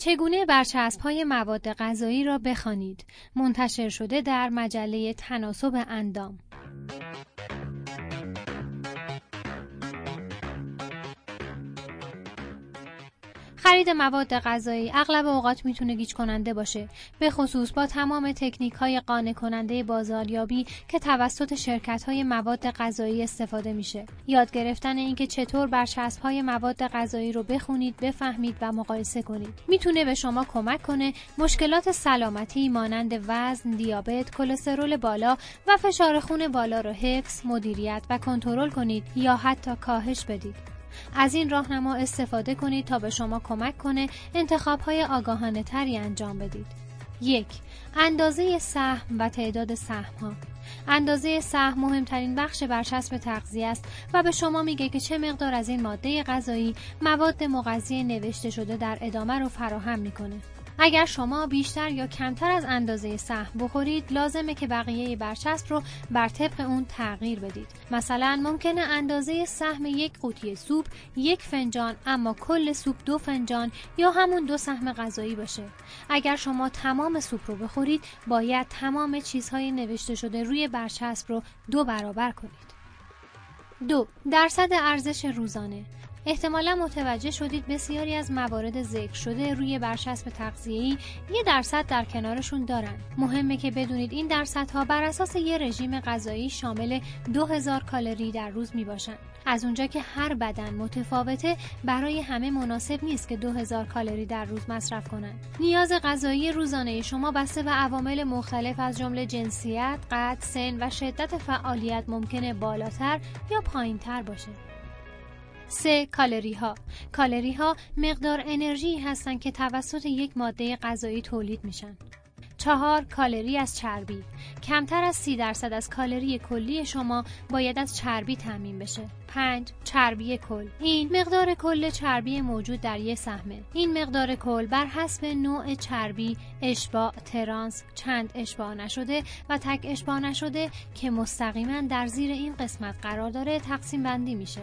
چگونه برچسب های مواد غذایی را بخوانید؟ منتشر شده در مجله تناسب اندام. خرید مواد غذایی اغلب اوقات می‌تونه گیج کننده باشه. به خصوص با تمام تکنیک های قانع کننده بازاریابی که توسط شرکت های مواد غذایی استفاده میشه. یاد گرفتن اینکه چطور برچسب های مواد غذایی رو بخونید بفهمید و مقایسه کنید. می‌تونه به شما کمک کنه مشکلات سلامتی مانند وزن دیابت کلسترول بالا و فشار خون بالا رو حفظ مدیریت و کنترل کنید یا حتی کاهش بدید. از این راهنما استفاده کنید تا به شما کمک کنه انتخاب های آگاهانه تری انجام بدید. یک اندازه سهم و تعداد سهم ها اندازه سهم مهمترین بخش برچسب تغذیه است و به شما میگه که چه مقدار از این ماده غذایی مواد مغذی نوشته شده در ادامه رو فراهم می‌کنه. اگر شما بیشتر یا کمتر از اندازه سهم بخورید لازمه که بقیه برچسب رو بر طبق اون تغییر بدید. مثلا ممکنه اندازه سهم یک قوطی سوپ یک فنجان اما کل سوپ دو فنجان یا همون دو سهم غذایی باشه. اگر شما تمام سوپ رو بخورید باید تمام چیزهای نوشته شده روی برچسب رو دو برابر کنید. دو درصد ارزش روزانه. احتمالا متوجه شدید بسیاری از موارد ذکر شده روی برچسب تغذیه‌ای یه درصد در کنارشون دارن. مهمه که بدونید این درصدها بر اساس یه رژیم غذایی شامل 2000 کالری در روز می باشن. از اونجا که هر بدن متفاوته برای همه مناسب نیست که 2000 کالری در روز مصرف کنند. نیاز غذایی روزانه شما بسته و عوامل مختلف از جمله جنسیت، قد، سن و شدت فعالیت ممکنه بالاتر یا پایینتر باشه. 3. کالری ها کالری ها مقدار انرژی هستند که توسط یک ماده غذایی تولید میشن. چهار کالری از چربی کمتر از سی درصد از کالری کلی شما باید از چربی تأمین بشه 5. چربی کل این مقدار کل چربی موجود در یک سهمه این مقدار کل بر حسب نوع چربی اشباع ترانس چند اشباع نشده و تک اشباع نشده که مستقیما در زیر این قسمت قرار داره تقسیم بندی میشه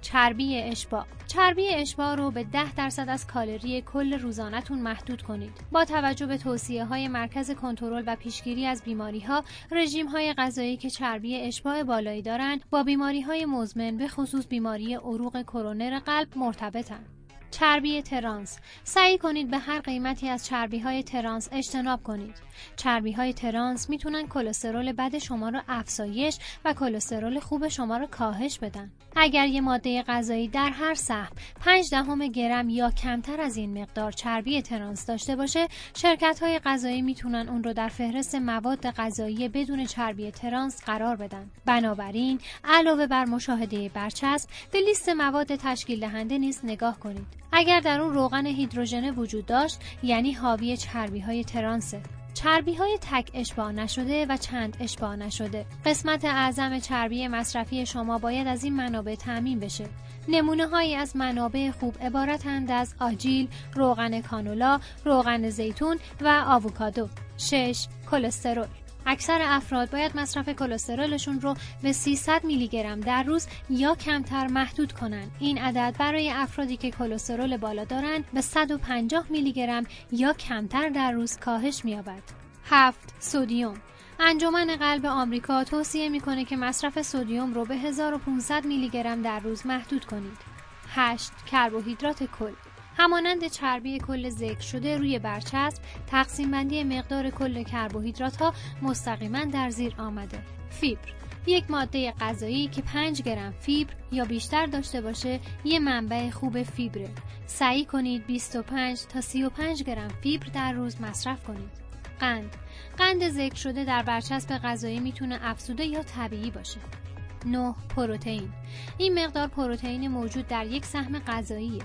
چربی اشباع. چربی اشباع رو به 10 درصد از کالری کل روزانهتون محدود کنید. با توجه به توصیه های مرکز کنترل و پیشگیری از بیماری ها رژیم های غذایی که چربی اشباع بالایی دارند با بیماری های مزمن به خصوص بیماری عروق کرونر قلب مرتبطند چربی ترانس. سعی کنید به هر قیمتی از چربی های ترانس اجتناب کنید. چربی های ترانس می‌تونن کلسترول بد شما را افزایش و کلسترول خوب شما را کاهش بدن. اگر یه ماده غذایی در هر سهم 5 دهم گرم یا کمتر از این مقدار چربی ترانس داشته باشه شرکت های غذایی می‌تونن اون رو در فهرست مواد غذایی بدون چربی ترانس قرار بدن. بنابراین علاوه بر مشاهده برچسب به لیست مواد تشکیل دهنده نیز نگاه کنید. اگر در اون روغن هیدروژن وجود داشت یعنی حاوی چربی های ترانسه چربی های تک اشباع نشده و چند اشباع نشده. قسمت اعظم چربی مصرفی شما باید از این منابع تعمین بشه. نمونه هایی از منابع خوب عبارتند از آجیل، روغن کانولا، روغن زیتون و آووکادو. 6. کلسترول. اکثر افراد باید مصرف کلسترولشون رو به 300 میلی گرم در روز یا کمتر محدود کنند. این عدد برای افرادی که کلسترول بالا دارند به 150 میلی گرم یا کمتر در روز کاهش می‌یابد. 7. سودیوم انجمن قلب آمریکا توصیه می‌کنه که مصرف سودیوم رو به 1500 میلی گرم در روز محدود کنید. 8. کربوهیدرات کل همانند چربی کل ذکر شده روی برچسب تقسیم بندی مقدار کل کربوهیدرات ها مستقیما در زیر آمده. فیبر یک ماده غذایی که 5 گرم فیبر یا بیشتر داشته باشه یه منبع خوب فیبره. سعی کنید 25 تا 35 گرم فیبر در روز مصرف کنید. قند. قند ذکر شده در برچسب غذایی می‌تونه افزوده یا طبیعی باشه. 9 پروتئین. این مقدار پروتئین موجود در یک سهم غذاییه.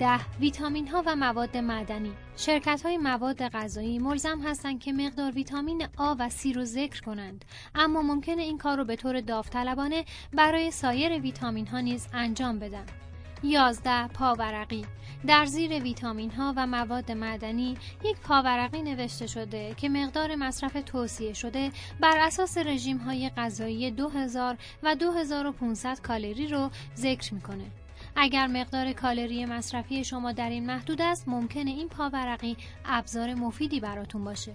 ده ویتامین ها و مواد معدنی. شرکت های مواد غذایی ملزم هستند که مقدار ویتامین آ و سی رو ذکر کنند. اما ممکنه این کار رو به طور داوطلبانه برای سایر ویتامین ها نیز انجام بدن. 11 پاورقی. در زیر ویتامین ها و مواد معدنی یک پاورقی نوشته شده که مقدار مصرف توصیه شده بر اساس رژیم های غذایی 2000 و 2500 کالری رو ذکر می‌کنه. اگر مقدار کالری مصرفی شما در این محدود است ممکنه این پاورقی ابزار مفیدی براتون باشه.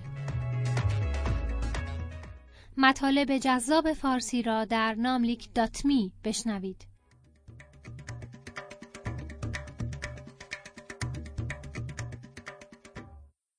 مطالب جذاب فارسی را در ناملیک دات می بشنوید.